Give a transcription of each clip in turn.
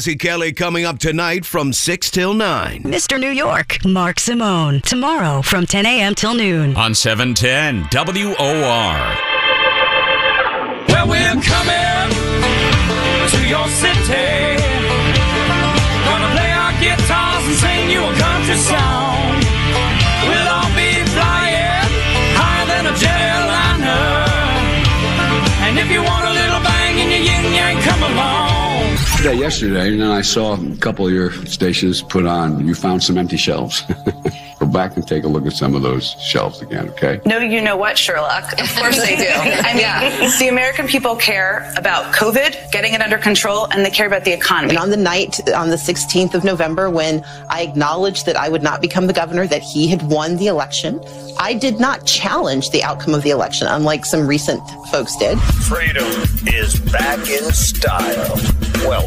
See Kelly coming up tonight from 6 till 9. Mr. New York, Mark Simone. Tomorrow from 10 a.m. till noon. On 710 WOR. Well, we're coming to your city. Gonna play our guitars and sing you a country song. Yeah, yesterday, and then I saw a couple of your stations put on, you found some empty shelves. Go back and take a look at some of those shelves again, okay? No, you know what, Sherlock? Of course they do. I mean, the American people care about COVID, getting it under control, and they care about the economy. And on the night, on the 16th of November, when I acknowledged that I would not become the governor, that he had won the election, I did not challenge the outcome of the election, unlike some recent folks did. Freedom is back in style.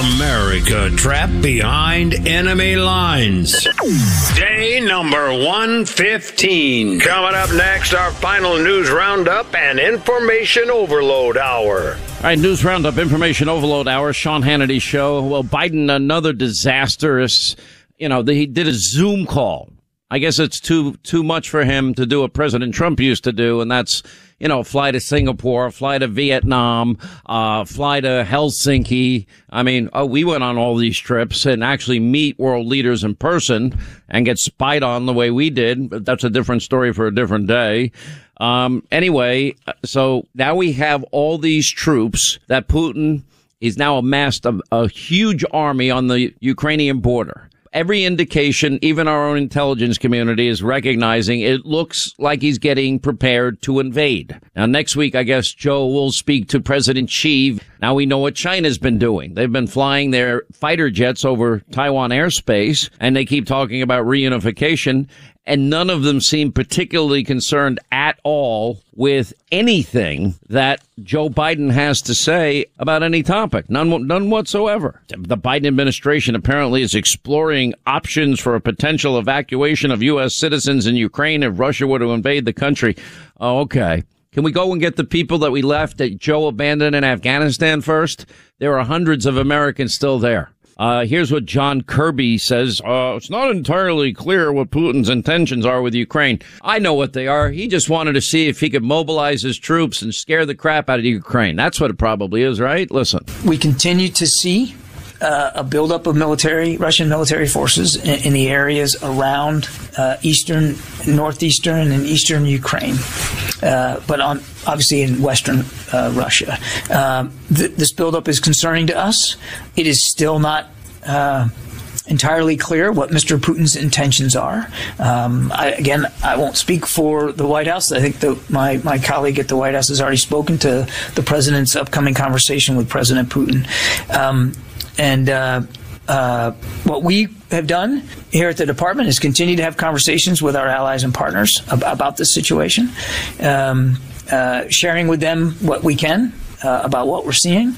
America trapped behind enemy lines. Day number 115. Coming up next, our final news roundup and information overload hour. All right, news roundup, information overload hour, Sean Hannity show. Well, Biden, another disastrous, you know, he did a Zoom call. I guess it's too, too much for him to do what President Trump used to do, and that's, you know, fly to Singapore, fly to Vietnam, uh, fly to Helsinki. I mean, oh, we went on all these trips and actually meet world leaders in person and get spied on the way we did. But that's a different story for a different day. Um, anyway, so now we have all these troops that Putin is now amassed a, a huge army on the Ukrainian border every indication, even our own intelligence community is recognizing it looks like he's getting prepared to invade. Now, next week, I guess Joe will speak to President Xi. Now we know what China's been doing. They've been flying their fighter jets over Taiwan airspace and they keep talking about reunification and none of them seem particularly concerned at all with anything that Joe Biden has to say about any topic. None, none whatsoever. The Biden administration apparently is exploring options for a potential evacuation of U.S. citizens in Ukraine if Russia were to invade the country. Oh, okay. Can we go and get the people that we left that Joe abandoned in Afghanistan first? There are hundreds of Americans still there. Uh, here's what John Kirby says. Uh, it's not entirely clear what Putin's intentions are with Ukraine. I know what they are. He just wanted to see if he could mobilize his troops and scare the crap out of Ukraine. That's what it probably is, right? Listen. We continue to see uh, a buildup of military, Russian military forces in, in the areas around uh, eastern, northeastern, and eastern Ukraine, uh, but on obviously in western uh, Russia. Um, th- this buildup is concerning to us. It is still not. Uh, entirely clear what Mr. Putin's intentions are. Um, I, again, I won't speak for the White House. I think the, my, my colleague at the White House has already spoken to the president's upcoming conversation with President Putin. Um, and uh, uh, what we have done here at the department is continue to have conversations with our allies and partners ab- about this situation, um, uh, sharing with them what we can. Uh, about what we're seeing,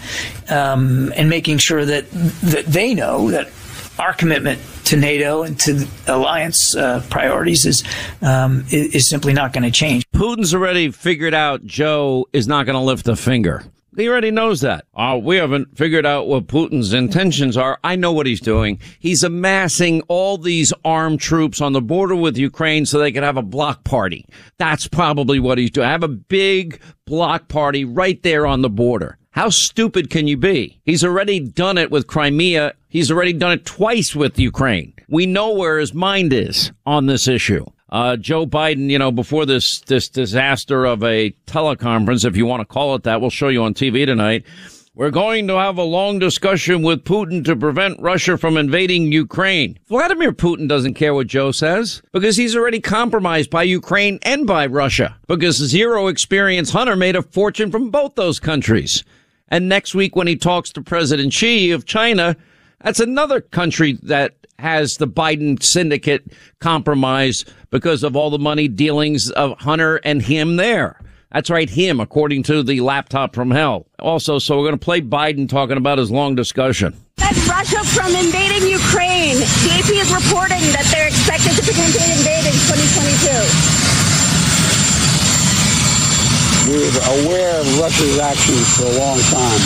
um, and making sure that that they know that our commitment to NATO and to alliance uh, priorities is, um, is is simply not going to change. Putin's already figured out Joe is not going to lift a finger. He already knows that. Uh, we haven't figured out what Putin's intentions are. I know what he's doing. He's amassing all these armed troops on the border with Ukraine so they can have a block party. That's probably what he's doing. Have a big block party right there on the border. How stupid can you be? He's already done it with Crimea. He's already done it twice with Ukraine. We know where his mind is on this issue. Uh, Joe Biden, you know, before this, this disaster of a teleconference, if you want to call it that, we'll show you on TV tonight. We're going to have a long discussion with Putin to prevent Russia from invading Ukraine. Vladimir Putin doesn't care what Joe says because he's already compromised by Ukraine and by Russia because zero experience Hunter made a fortune from both those countries. And next week when he talks to President Xi of China, That's another country that has the Biden syndicate compromise because of all the money dealings of Hunter and him there. That's right, him, according to the laptop from hell. Also, so we're going to play Biden talking about his long discussion. That Russia from invading Ukraine. The AP is reporting that they're expected to potentially invade in 2022. We're aware of Russia's actions for a long time.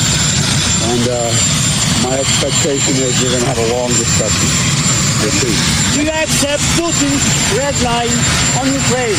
And uh, my expectation is we're going to have a long discussion. We'll. Do you accept Putin's red line on Ukraine?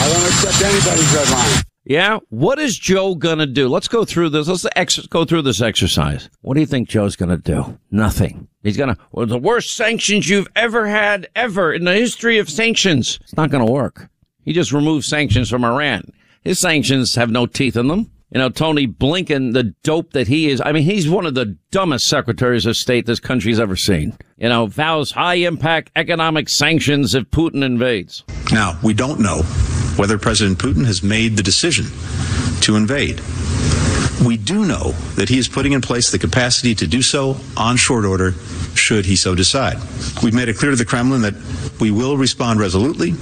I don't accept anybody's red line. Yeah, what is Joe gonna do? Let's go through this. Let's ex- go through this exercise. What do you think Joe's gonna do? Nothing. He's gonna well, the worst sanctions you've ever had ever in the history of sanctions. It's not gonna work. He just removed sanctions from Iran. His sanctions have no teeth in them. You know, Tony Blinken, the dope that he is. I mean, he's one of the dumbest secretaries of state this country's ever seen. You know, vows high impact economic sanctions if Putin invades. Now, we don't know whether President Putin has made the decision to invade. We do know that he is putting in place the capacity to do so on short order should he so decide. We've made it clear to the Kremlin that we will respond resolutely,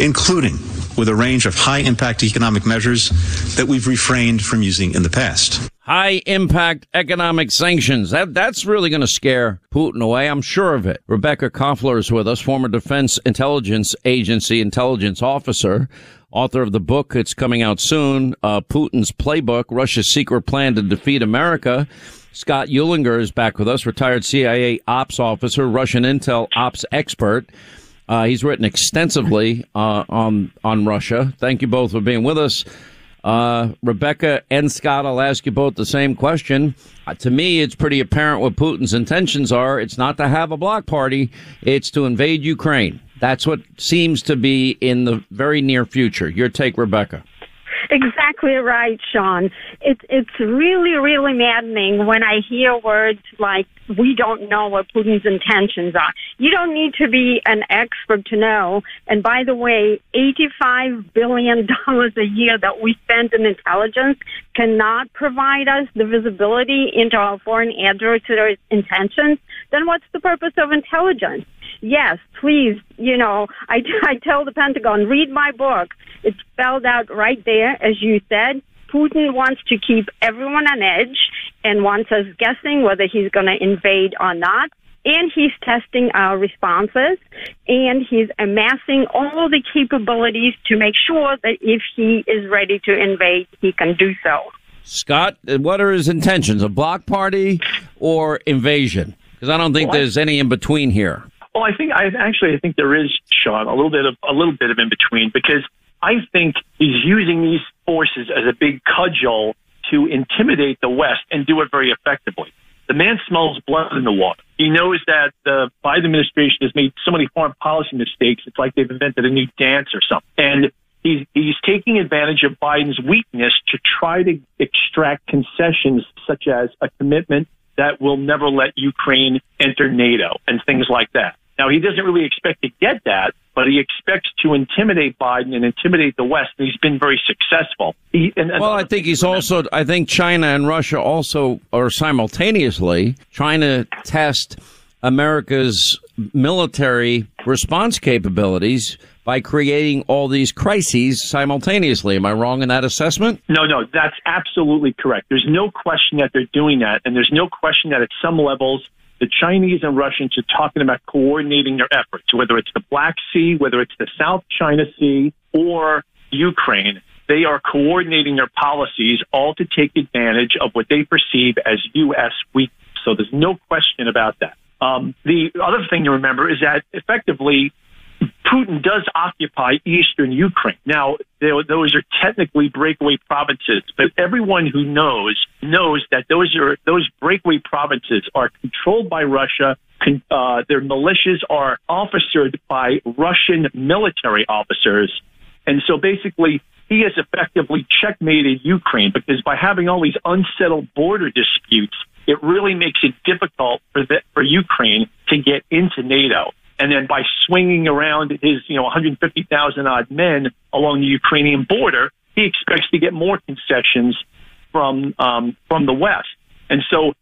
including with a range of high impact economic measures that we've refrained from using in the past. High impact economic sanctions. That, that's really going to scare Putin away. I'm sure of it. Rebekah Koffler is with us, former Defense Intelligence Agency intelligence officer, author of the book. It's coming out soon. Uh, Putin's Playbook, Russia's Secret Plan to Defeat America. Scott Uehlinger is back with us, retired CIA ops officer, Russian intel ops expert. Uh, he's written extensively uh, on on Russia. Thank you both for being with us. Uh, Rebekah and Scott, I'll ask you both the same question. Uh, to me, it's pretty apparent what Putin's intentions are. It's not to have a block party. It's to invade Ukraine. That's what seems to be in the very near future. Your take, Rebekah. Exactly right, Sean. It's it's really really maddening when I hear words like we don't know what Putin's intentions are. You don't need to be an expert to know. And by the way, eighty-five billion dollars a year that we spend in intelligence cannot provide us the visibility into our foreign adversaries' intentions. Then what's the purpose of intelligence? Yes, please, you know, I, I tell the Pentagon, read my book. It's spelled out right there, as you said. Putin wants to keep everyone on edge and wants us guessing whether he's going to invade or not. And he's testing our responses and he's amassing all the capabilities to make sure that if he is ready to invade, he can do so. Scott, uh, what are his intentions? A block party or invasion? Because I don't think there's any in between here. Well, I think I actually I think there is Sean a little bit of a little bit of in between because I think he's using these forces as a big cudgel to intimidate the West and do it very effectively. The man smells blood in the water. He knows that the Biden administration has made so many foreign policy mistakes. It's like they've invented a new dance or something. And he's, he's taking advantage of Biden's weakness to try to extract concessions such as a commitment that will never let Ukraine enter NATO and things like that. Now, he doesn't really expect to get that, but he expects to intimidate Biden and intimidate the West, and he's been very successful. He, and, and Well, I think he's also, I think China and Russia also are simultaneously trying to test America's military response capabilities by creating all these crises simultaneously. Am I wrong in that assessment? No, no, that's absolutely correct. There's no question that they're doing that, and there's no question that at some levels, the Chinese and Russians are talking about coordinating their efforts, whether it's the Black Sea, whether it's the South China Sea, or Ukraine. They are coordinating their policies all to take advantage of what they perceive as U.S. weakness. So there's no question about that. Um, the other thing to remember is that effectively Putin does occupy eastern Ukraine. Now, those are technically breakaway provinces, but everyone who knows knows that those are those breakaway provinces are controlled by Russia. Uh, their militias are officered by Russian military officers, and so basically. He has effectively checkmated Ukraine because by having all these unsettled border disputes, it really makes it difficult for the, for Ukraine to get into NATO. And then by swinging around his, you know, 150,000 odd men along the Ukrainian border, he expects to get more concessions from um, from the West. And so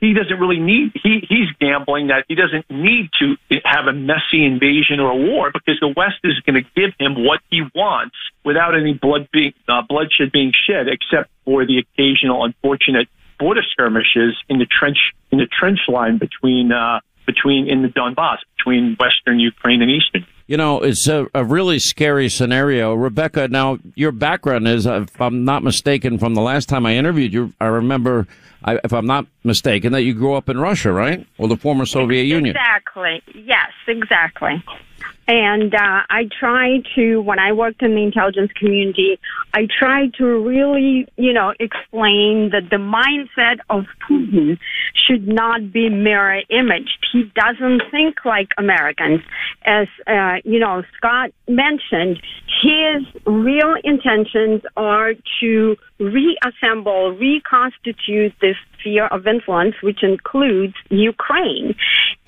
he doesn't really need he he's gambling that he doesn't need to have a messy invasion or a war because the West is going to give him what he wants without any blood being uh, bloodshed being shed, except for the occasional unfortunate border skirmishes in the trench in the trench line between uh, between in the Donbass between western Ukraine and eastern. You know, it's a, a, really scary scenario. Rebekah, now your background is, uh, if I'm not mistaken, from the last time I interviewed you, I remember, I, if I'm not mistaken, that you grew up in Russia, right? Or the former Soviet Union. Exactly. Yes, exactly. And uh, I try to, when I worked in the intelligence community, I try to really, you know, explain that the mindset of Putin should not be mirror imaged. He doesn't think like Americans. As, uh, you know, Scott mentioned, his real intentions are to reassemble, reconstitute this sphere of influence, which includes Ukraine.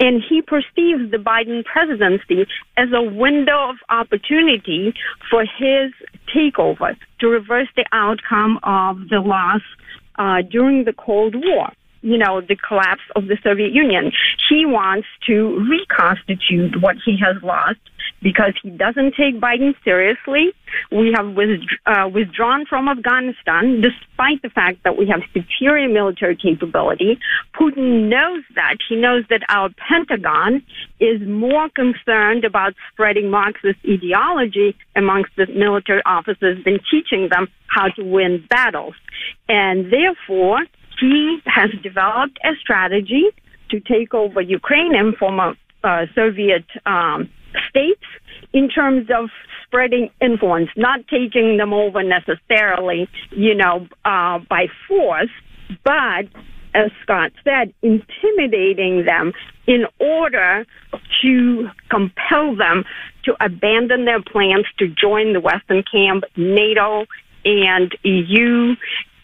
And he perceives the Biden presidency as a window of opportunity for his takeover to reverse the outcome of the loss uh, during the Cold War you know, the collapse of the Soviet Union. He wants to reconstitute what he has lost because he doesn't take Biden seriously. We have uh, withdrawn from Afghanistan despite the fact that we have superior military capability. Putin knows that. He knows that our Pentagon is more concerned about spreading Marxist ideology amongst the military officers than teaching them how to win battles. And therefore, he has developed a strategy to take over Ukraine and former uh, Soviet um, states in terms of spreading influence, not taking them over necessarily, you know, uh, by force, but as Scott said, intimidating them in order to compel them to abandon their plans to join the Western camp, NATO, and EU,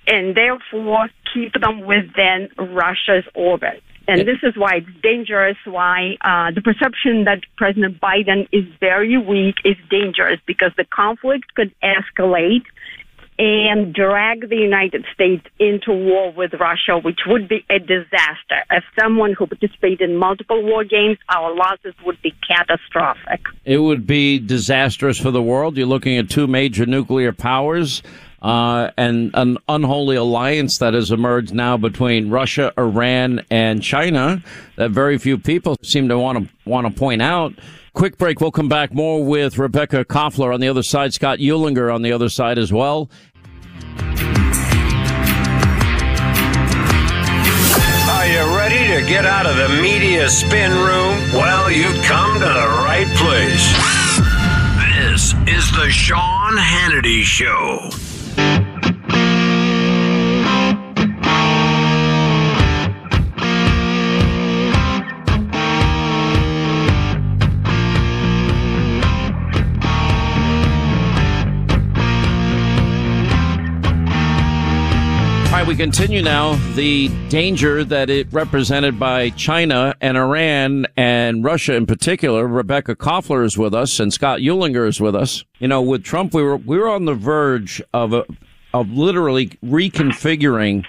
and therefore keep them within Russia's orbit. And this is why it's dangerous, why uh, the perception that President Biden is very weak is dangerous because the conflict could escalate and drag the United States into war with Russia, which would be a disaster. As someone who participated in multiple war games, our losses would be catastrophic. It would be disastrous for the world. You're looking at two major nuclear powers uh, and an unholy alliance that has emerged now between Russia, Iran, and China that very few people seem to want to want to point out. Quick break. We'll come back more with Rebekah Koffler on the other side, Scott Uehlinger on the other side as well. Are you ready to get out of the media spin room? Well, you've come to the right place. This is the Sean Hannity Show. We continue now. The danger that it represented by China and Iran and Russia in particular. Rebekah Koffler is with us and Scott Uehlinger is with us. You know, with Trump, we were we were on the verge of a, of literally reconfiguring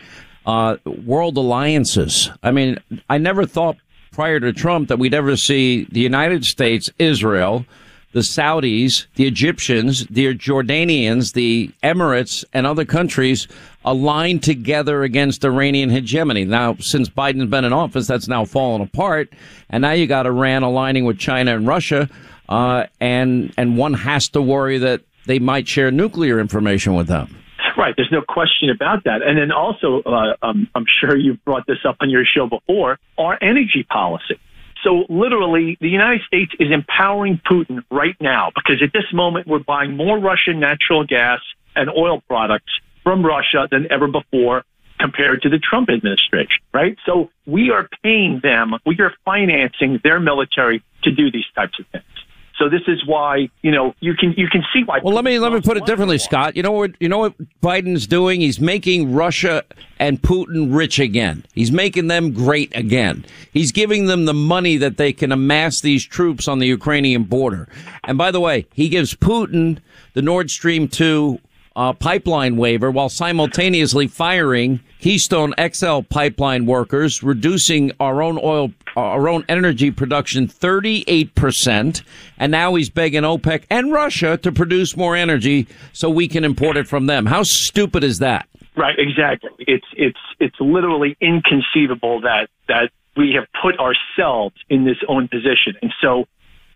uh, world alliances. I mean, I never thought prior to Trump that we'd ever see the United States, Israel, the Saudis, the Egyptians, the Jordanians, the Emirates, and other countries aligned together against Iranian hegemony. Now, since Biden's been in office, that's now fallen apart, and now you got Iran aligning with China and Russia, uh, and and one has to worry that they might share nuclear information with them. Right. There's no question about that. And then also, uh, um, I'm sure you've brought this up on your show before, our energy policy. So literally, the United States is empowering Putin right now because at this moment we're buying more Russian natural gas and oil products from Russia than ever before compared to the Trump administration, right? So we are paying them, we are financing their military to do these types of things. So this is why you know you can you can see why. Well, let me let me put it differently, Scott. You know what you know what Biden's doing? He's making Russia and Putin rich again. He's making them great again. He's giving them the money that they can amass these troops on the Ukrainian border. And by the way, he gives Putin the Nord Stream two uh, pipeline waiver while simultaneously firing Keystone XL pipeline workers, reducing our own oil, our own energy production 38%. And now he's begging OPEC and Russia to produce more energy so we can import it from them. How stupid is that? Right, exactly. It's it's it's literally inconceivable that that we have put ourselves in this own position. And so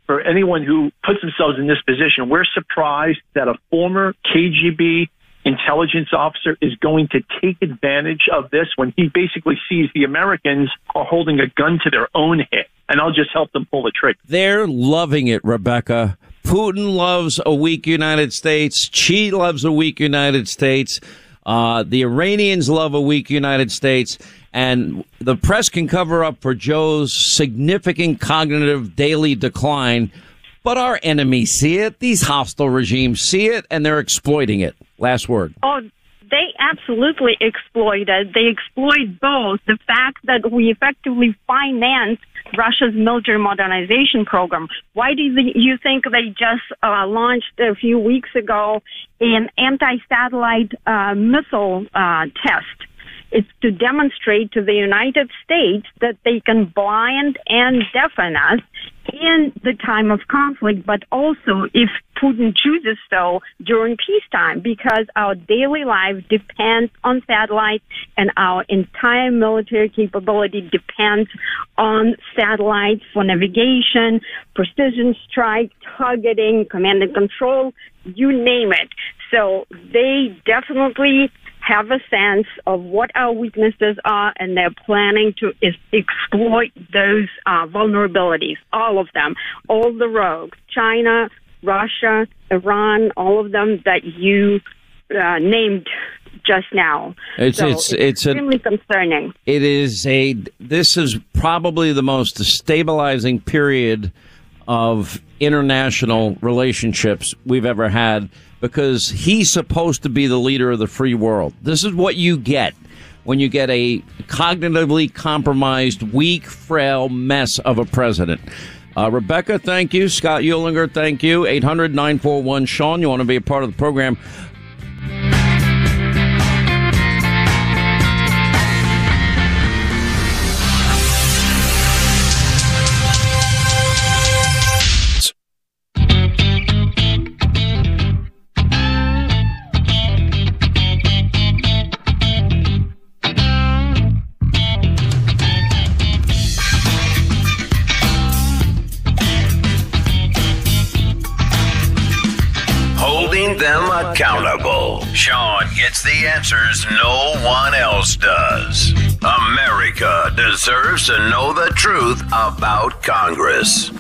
for anyone who puts themselves in this position, we're surprised that a former KGB intelligence officer is going to take advantage of this when he basically sees the Americans are holding a gun to their own head. And I'll just help them pull the trigger. They're loving it, Rebekah. Putin loves a weak United States. Xi loves a weak United States. Uh, the Iranians love a weak United States. And the press can cover up for Joe's significant cognitive daily decline. But our enemies see it. These hostile regimes see it and they're exploiting it. Last word. Oh, they absolutely exploit it. They exploit both the fact that we effectively finance Russia's military modernization program. Why do you think they just uh, launched a few weeks ago an anti-satellite uh, missile uh, test? It's to demonstrate to the United States that they can blind and deafen us in the time of conflict, but also if Putin chooses so during peacetime, because our daily life depends on satellites and our entire military capability depends on satellites for navigation, precision strike, targeting, command and control, you name it. So they definitely have a sense of what our weaknesses are, and they're planning to is exploit those uh, vulnerabilities, all of them, all the rogues, China, Russia, Iran, all of them that you uh, named just now. It's so it's it's extremely concerning. It is a. This is probably the most stabilizing period of international relationships we've ever had because he's supposed to be the leader of the free world. This is what you get when you get a cognitively compromised, weak, frail mess of a president. Uh, Rebekah, thank you. Scott Uehlinger, thank you. 800 941 Sean, you want to be a part of the program. Gets the answers no one else does. America deserves to know the truth about Congress.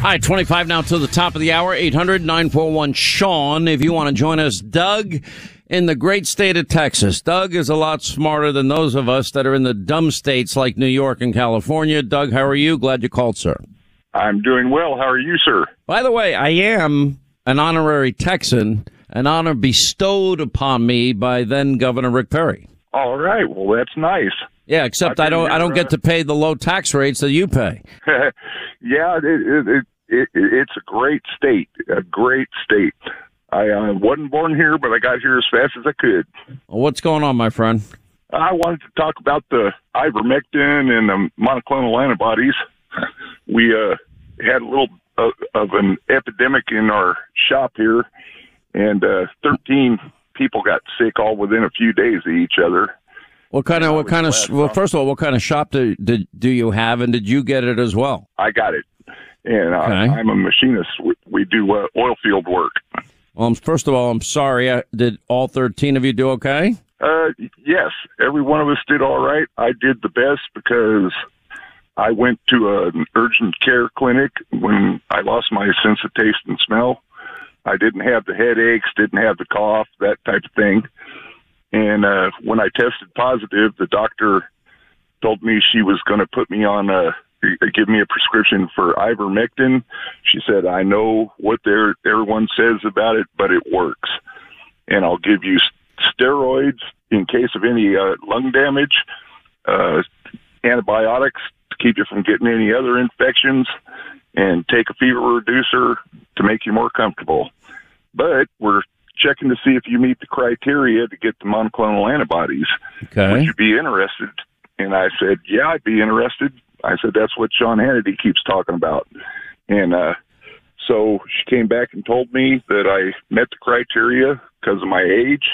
Hi, 25 now to the top of the hour, 800 941 Sean. If you want to join us, Doug in the great state of Texas. Doug is a lot smarter than those of us that are in the dumb states like New York and California. Doug, how are you? Glad you called, sir. I'm doing well. How are you, sir? By the way, I am an honorary Texan, an honor bestowed upon me by then Governor Rick Perry. All right. Well, that's nice. Yeah, except I don't I don't get to pay the low tax rates that you pay. yeah, it, it, it, it, it's a great state, a great state. I uh, wasn't born here, but I got here as fast as I could. Well, what's going on, my friend? I wanted to talk about the ivermectin and the monoclonal antibodies. We uh, had a little uh, of an epidemic in our shop here, and uh, 13 people got sick all within a few days of each other. What kind of what kind of well? First of all, what kind of shop do, do do you have, and did you get it as well? I got it, and uh, Okay. I'm a machinist. We, we do uh, oil field work. Well, first of all, I'm sorry. I, did all 13 of you do okay? Uh, yes, every one of us did all right. I did the best because I went to an urgent care clinic when I lost my sense of taste and smell. I didn't have the headaches, didn't have the cough, that type of thing. And uh, when I tested positive, the doctor told me she was going to put me on a give me a prescription for ivermectin. She said, "I know what everyone says about it, but it works, and I'll give you steroids in case of any uh, lung damage, uh, antibiotics to keep you from getting any other infections, and take a fever reducer to make you more comfortable." But we're checking to see if you meet the criteria to get the monoclonal antibodies. Okay. Would you be interested? And I said, yeah, I'd be interested. I said, that's what Sean Hannity keeps talking about. And uh, so she came back and told me that I met the criteria because of my age.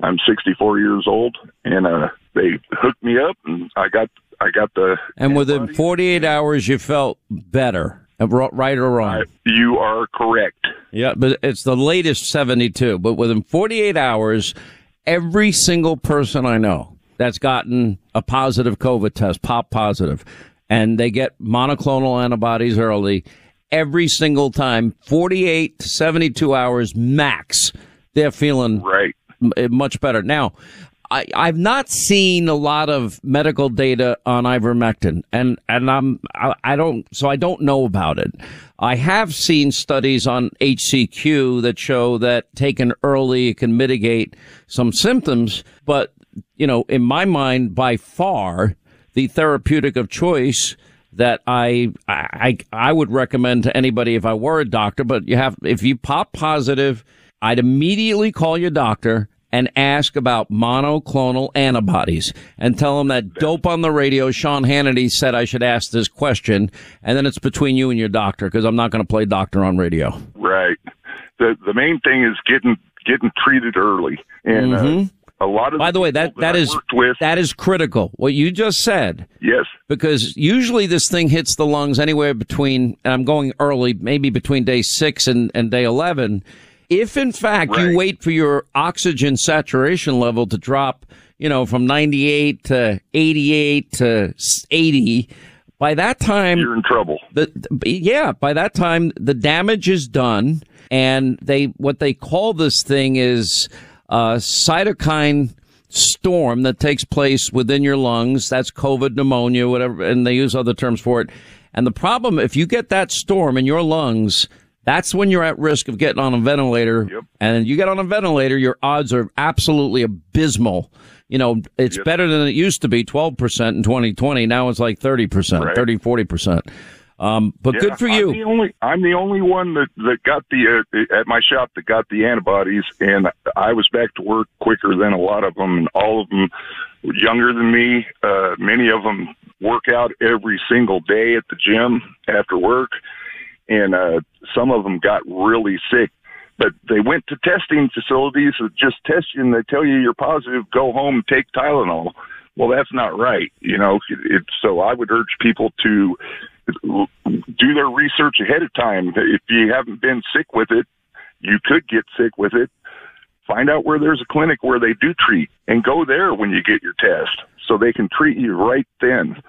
I'm 64 years old, and uh, they hooked me up, and I got I got the. And within 48 hours, you felt better, Uh, right or wrong? Uh, you are correct. Yeah, but it's the latest 72. But within 48 hours, every single person I know that's gotten a positive COVID test, pop positive, and they get monoclonal antibodies early, every single time, 48 to 72 hours max, they're feeling right eh, much better. Now, I, I've not seen a lot of medical data on ivermectin, and and I'm I, I don't so I don't know about it. I have seen studies on HCQ that show that taken early it can mitigate some symptoms, but you know, in my mind, by far the therapeutic of choice that I I I would recommend to anybody if I were a doctor. But you have if you pop positive, I'd immediately call your doctor and ask about monoclonal antibodies and tell them that dope on the radio, Sean Hannity said I should ask this question. And then it's between you and your doctor because I'm not going to play doctor on radio. Right. The the main thing is getting getting treated early, and Mhm. uh, a lot of By the way, that, that is that is critical. What you just said. Yes. Because usually this thing hits the lungs anywhere between, and I'm going early, maybe between day six and, and day 11. If in fact you wait for your oxygen saturation level to drop, you know, from 98 to 88 to 80, by that time you're in trouble. The, the- yeah, by that time the damage is done, and they what they call this thing is a cytokine storm that takes place within your lungs. That's COVID pneumonia, whatever, and they use other terms for it. And the problem, if you get that storm in your lungs, that's when you're at risk of getting on a ventilator. And you get on a ventilator, your odds are absolutely abysmal. You know, it's Yep. better than it used to be, 12% in 2020. Now it's like 30%, Right. 30, 40%. Um, but Yeah, good for you. I'm the only, I'm the only one that, that got the uh, at my shop that got the antibodies, and I was back to work quicker than a lot of them, and all of them younger than me. Uh, many of them work out every single day at the gym after work, and uh, some of them got really sick. But they went to testing facilities that just test you, and they tell you you're positive. Go home, take Tylenol. Well, that's not right. You know, it, so I would urge people to do their research ahead of time. If you haven't been sick with it, you could get sick with it. Find out where there's a clinic where they do treat and go there when you get your test so they can treat you right then.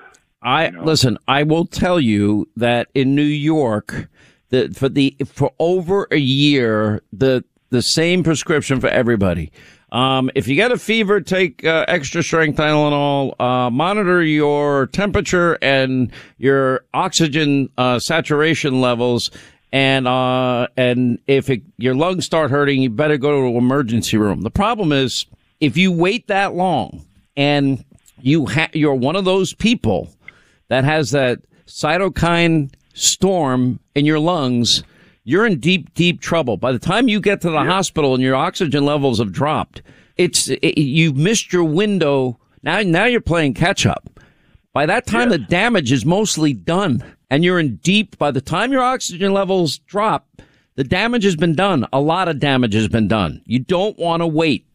I listen. I will tell you that in New York, that for the for over a year, the the same prescription for everybody. Um, if you get a fever, take uh, extra strength Tylenol. Uh, monitor your temperature and your oxygen uh, saturation levels. And uh, and if it, your lungs start hurting, you better go to an emergency room. The problem is if you wait that long and you ha- you're one of those people that has that cytokine storm in your lungs, you're in deep, deep trouble. By the time you get to the hospital and your oxygen levels have dropped, it's it, you've missed your window. Now, now you're playing catch up. By that time, the damage is mostly done, and you're in deep. By the time your oxygen levels drop, the damage has been done. A lot of damage has been done. You don't want to wait.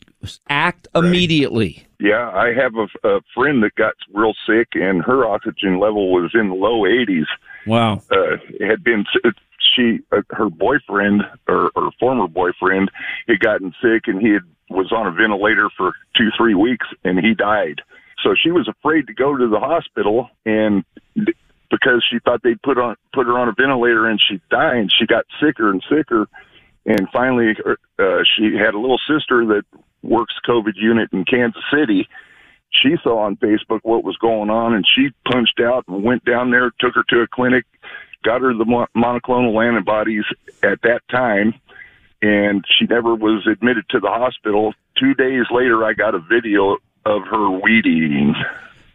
Act immediately. Yeah, I have a, a friend that got real sick, and her oxygen level was in the low 80s. Wow. Uh, had been she uh, her boyfriend or, or former boyfriend had gotten sick, and he had, was on a ventilator for two three weeks, and he died. So she was afraid to go to the hospital, and because she thought they'd put on put her on a ventilator and she'd die, and she got sicker and sicker. And finally, uh, she had a little sister that works COVID unit in Kansas City. She saw on Facebook what was going on, and she punched out and went down there, took her to a clinic, got her the monoclonal antibodies at that time, and she never was admitted to the hospital. Two days later, I got a video of her weed eating.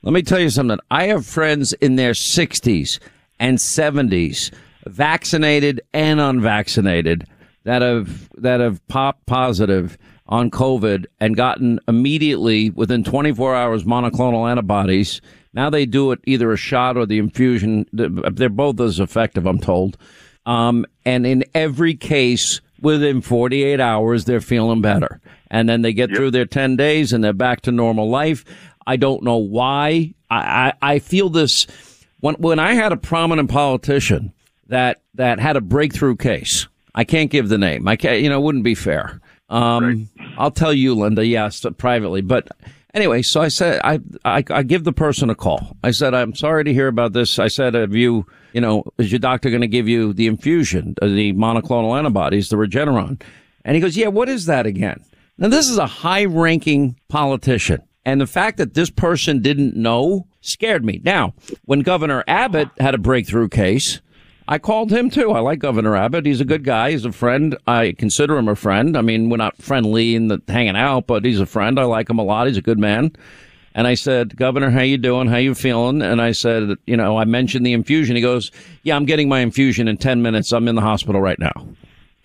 Let me tell you something. I have friends in their 60s and 70s, vaccinated and unvaccinated, that have that have popped positive on COVID and gotten immediately within 24 hours monoclonal antibodies. Now they do it either a shot or the infusion. They're both as effective, I'm told. Um, and in every case, within 48 hours, they're feeling better. And then they get through their 10 days and they're back to normal life. I don't know why. I, I, I feel this when, when I had a prominent politician that, that had a breakthrough case. I can't give the name. I can't, you know, it wouldn't be fair. Um, I'll tell you, Linda, yes, privately. But anyway, so I said, I, I, I give the person a call. I said, I'm sorry to hear about this. I said, have you, you know, is your doctor going to give you the infusion, uh, the monoclonal antibodies, the Regeneron? And he goes, yeah, what is that again? Now, this is a high ranking politician. And the fact that this person didn't know scared me. Now, when Governor Abbott had a breakthrough case, I called him too. I like Governor Abbott. He's a good guy. He's a friend. I consider him a friend. I mean, we're not friendly in the hanging out, but he's a friend. I like him a lot. He's a good man. And I said, Governor, how you doing? How you feeling? And I said, you know, I mentioned the infusion. He goes, Yeah, I'm getting my infusion in ten minutes. I'm in the hospital right now.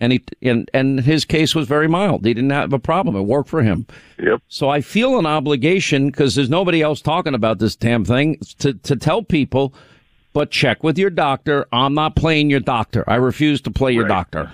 And he and and his case was very mild. He didn't have a problem. It worked for him. Yep. So I feel an obligation because there's nobody else talking about this damn thing to to tell people but check with your doctor. I'm not playing your doctor. I refuse to play your doctor.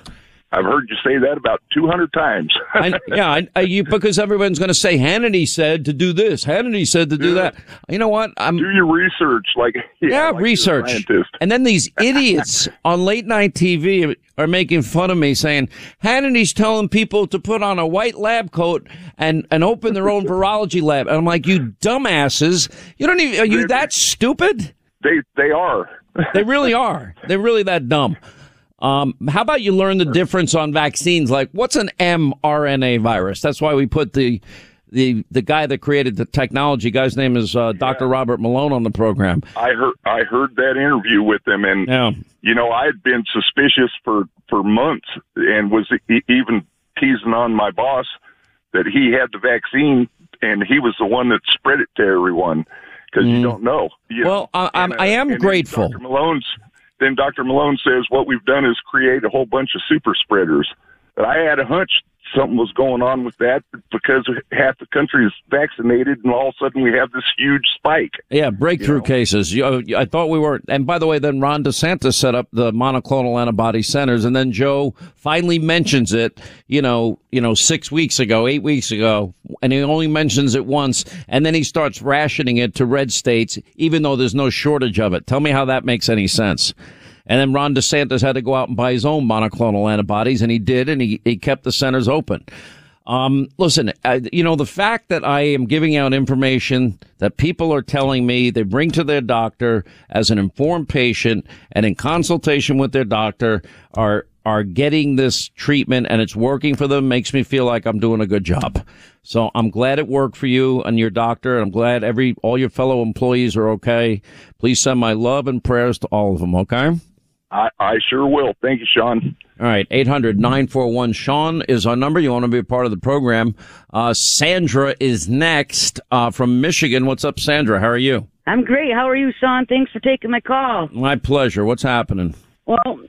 I've heard you say that about 200 times. I, yeah, I, I, you, because everyone's going to say Hannity said to do this. Hannity said to do that. You know what? I'm do your research, like yeah, yeah like research. And then these idiots on late night TV are making fun of me, saying Hannity's telling people to put on a white lab coat and and open their own virology lab. And I'm like, you dumbasses! You don't even are you that stupid? They they are. They really are. They're really that dumb. Um, how about you learn the difference on vaccines? Like, what's an mRNA virus? That's why we put the the the guy that created the technology. Guy's name is uh, Dr. Robert Malone on the program. I heard I heard that interview with him, and Yeah. you know I had been suspicious for for months, and was even teasing on my boss that he had the vaccine, and he was the one that spread it to everyone because you don't know. You Mm. Well, I, I'm, I am and grateful. Dr. Malone's then Dr. Malone says what we've done is create a whole bunch of super spreaders. But I had a hunch something was going on with that because half the country is vaccinated, and all of a sudden we have this huge spike. Yeah, breakthrough cases. You, I thought we were, and by the way, then Ron DeSantis set up the monoclonal antibody centers, and then Joe finally mentions it. You know, you know, six weeks ago, eight weeks ago, and he only mentions it once, and then he starts rationing it to red states, even though there's no shortage of it. Tell me how that makes any sense. And then Ron DeSantis had to go out and buy his own monoclonal antibodies, and he did, and he, he kept the centers open. Um, listen, uh, you know, the fact that I am giving out information that people are telling me they bring to their doctor as an informed patient and in consultation with their doctor are, are getting this treatment and it's working for them makes me feel like I'm doing a good job. So I'm glad it worked for you and your doctor. And I'm glad every, all your fellow employees are okay. Please send my love and prayers to all of them. Okay. I, I sure will. Thank you, Sean. All right, 800 941 Sean is our number. You want to be a part of the program. Uh, Sandra is next uh, from Michigan. What's up, Sandra? How are you? I'm great. How are you, Sean? Thanks for taking my call. My pleasure. What's happening? Well,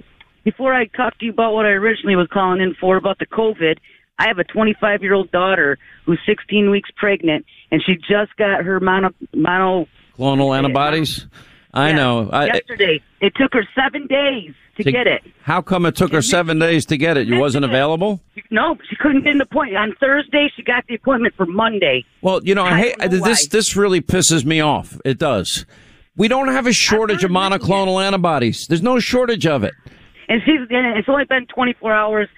before I talk to you about what I originally was calling in for about the COVID, I have a 25 year old daughter who's 16 weeks pregnant, and she just got her mono mono Clonal antibodies? I know. I, yesterday. It took her seven days to To- get it. how come it took her seven days to get it? You wasn't available? No, she couldn't get an appointment on Thursday. She got the appointment for Monday. Well, you know, I, I hate know this. why. This really pisses me off. It does. We don't have a shortage of monoclonal antibodies. There's no shortage of it. and she's and it's only been 24 hours.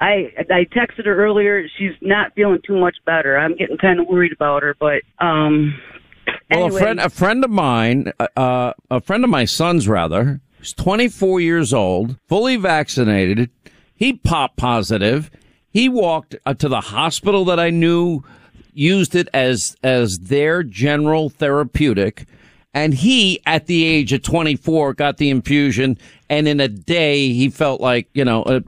I I texted her earlier. She's not feeling too much better. I'm getting kind of worried about her, but um. Well, anyway, a friend, a friend of mine, uh, a friend of my son's rather, who's 24 years old, fully vaccinated. He popped positive. He walked uh, to the hospital that I knew used it as as their general therapeutic. And he, at the age of 24, got the infusion, and in a day, he felt like, you know, uh,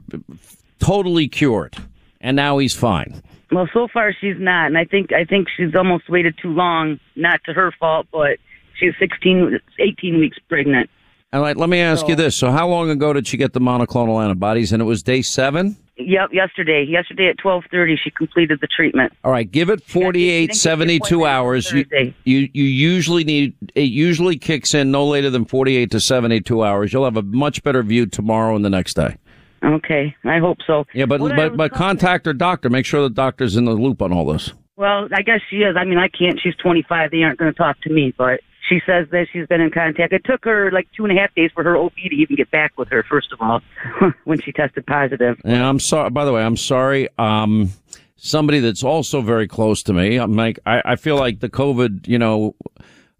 totally cured. And now he's fine. well, so far she's not, and I think I think she's almost waited too long. Not to her fault, but she's 16, 18 weeks pregnant. All right, let me ask you this. So, how long ago did she get the monoclonal antibodies? And it was day seven? Yep, yesterday. Yesterday at twelve thirty, she completed the treatment. All right, give it 48, 72 hours. You, you you usually need it usually kicks in no later than 48 to 72 hours. You'll have a much better view tomorrow and the next day. Okay, I hope so. Yeah, but What but but contact her doctor. Make sure the doctor's in the loop on all this. Well, I guess she is. I mean, I can't. She's 25. They aren't going to talk to me, but she says that she's been in contact. It took her like two and a half days for her OB to even get back with her, first of all, when she tested positive. And I'm sorry. By the way, I'm sorry. Um, somebody that's also very close to me. I'm like, I, I feel like the COVID, you know,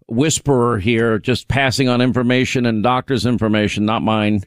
whisperer here, just passing on information and doctor's information, not mine.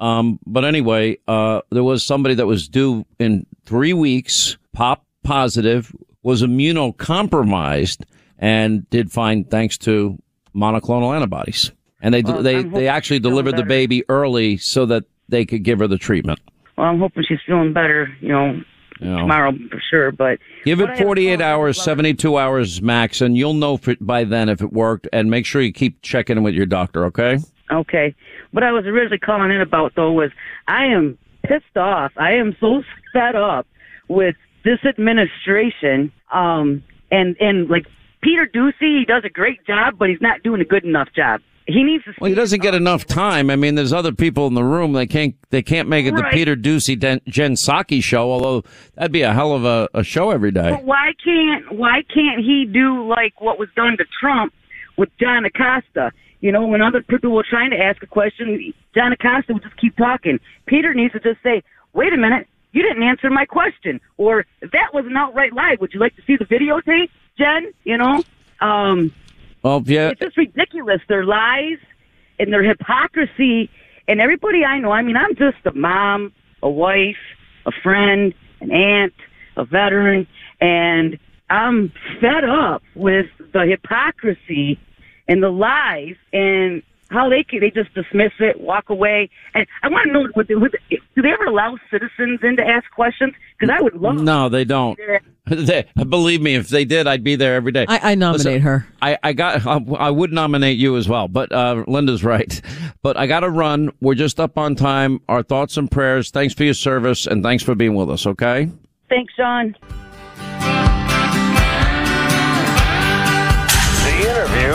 Um, but anyway, uh, there was somebody that was due in three weeks, pop positive, was immunocompromised, and did fine thanks to monoclonal antibodies. And they Well, they they actually delivered the baby early so that they could give her the treatment. Well, I'm hoping she's feeling better, you know, You know. tomorrow for sure. But Give it 48 hours, 72 hours max, and you'll know it, by then if it worked. And make sure you keep checking in with your doctor, okay? Okay. What I was originally calling in about though was I am pissed off. I am so fed up with this administration. Um and and like Peter Doocy, he does a great job, but he's not doing a good enough job. He needs to Well, he doesn't get enough time. I mean, there's other people in the room. They can't. They can't make it the Peter Doocy Den- Jen Psaki show. Although that'd be a hell of a, a show every day. But why can't why can't he do like what was done to Trump with John Acosta? You know, when other people were trying to ask a question, John Acosta would just keep talking. Peter needs to just say, "Wait a minute, you didn't answer my question," or "That was an outright lie. Would you like to see the videotape, Jen?" You know, um, Well, yeah. it's just ridiculous. Their lies and their hypocrisy, and everybody I know. I mean, I'm just a mom, a wife, a friend, an aunt, a veteran, and I'm fed up with the hypocrisy and the lies and how they can, they just dismiss it, walk away. And I want to know, would they, would they, do they ever allow citizens in to ask questions? Because I would love. No, they don't. They, believe me, if they did, I'd be there every day. I, I nominate Listen, her. I, I got. I, I would nominate you as well, but uh, Linda's right. But I got to run. We're just up on time. Our thoughts and prayers. Thanks for your service and thanks for being with us. Okay. Thanks, Sean.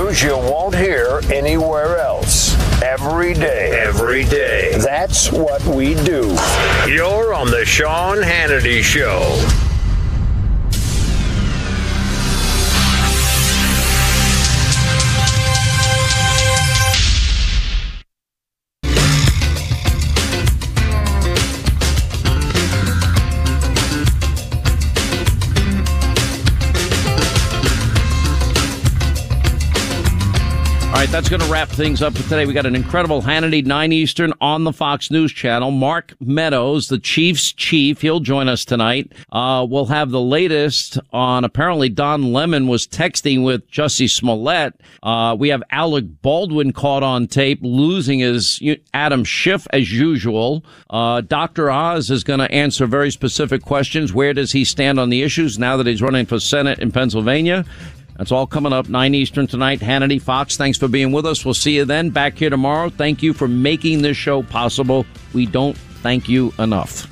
Interviews you won't hear anywhere else. Every day. Every day. That's what we do. You're on the Sean Hannity Show. Right, that's going to wrap things up for today. We got an incredible Hannity 9 Eastern on the Fox News channel. Mark Meadows, the Chiefs chief, he'll join us tonight. Uh, we'll have the latest on apparently Don Lemon was texting with Jussie Smollett. Uh, we have Alec Baldwin caught on tape losing his Adam Schiff as usual. Uh, Dr. Oz is going to answer very specific questions. Where does he stand on the issues now that he's running for Senate in Pennsylvania? That's all coming up 9 Eastern tonight. Hannity Fox, thanks for being with us. We'll see you then back here tomorrow. Thank you for making this show possible. We don't thank you enough.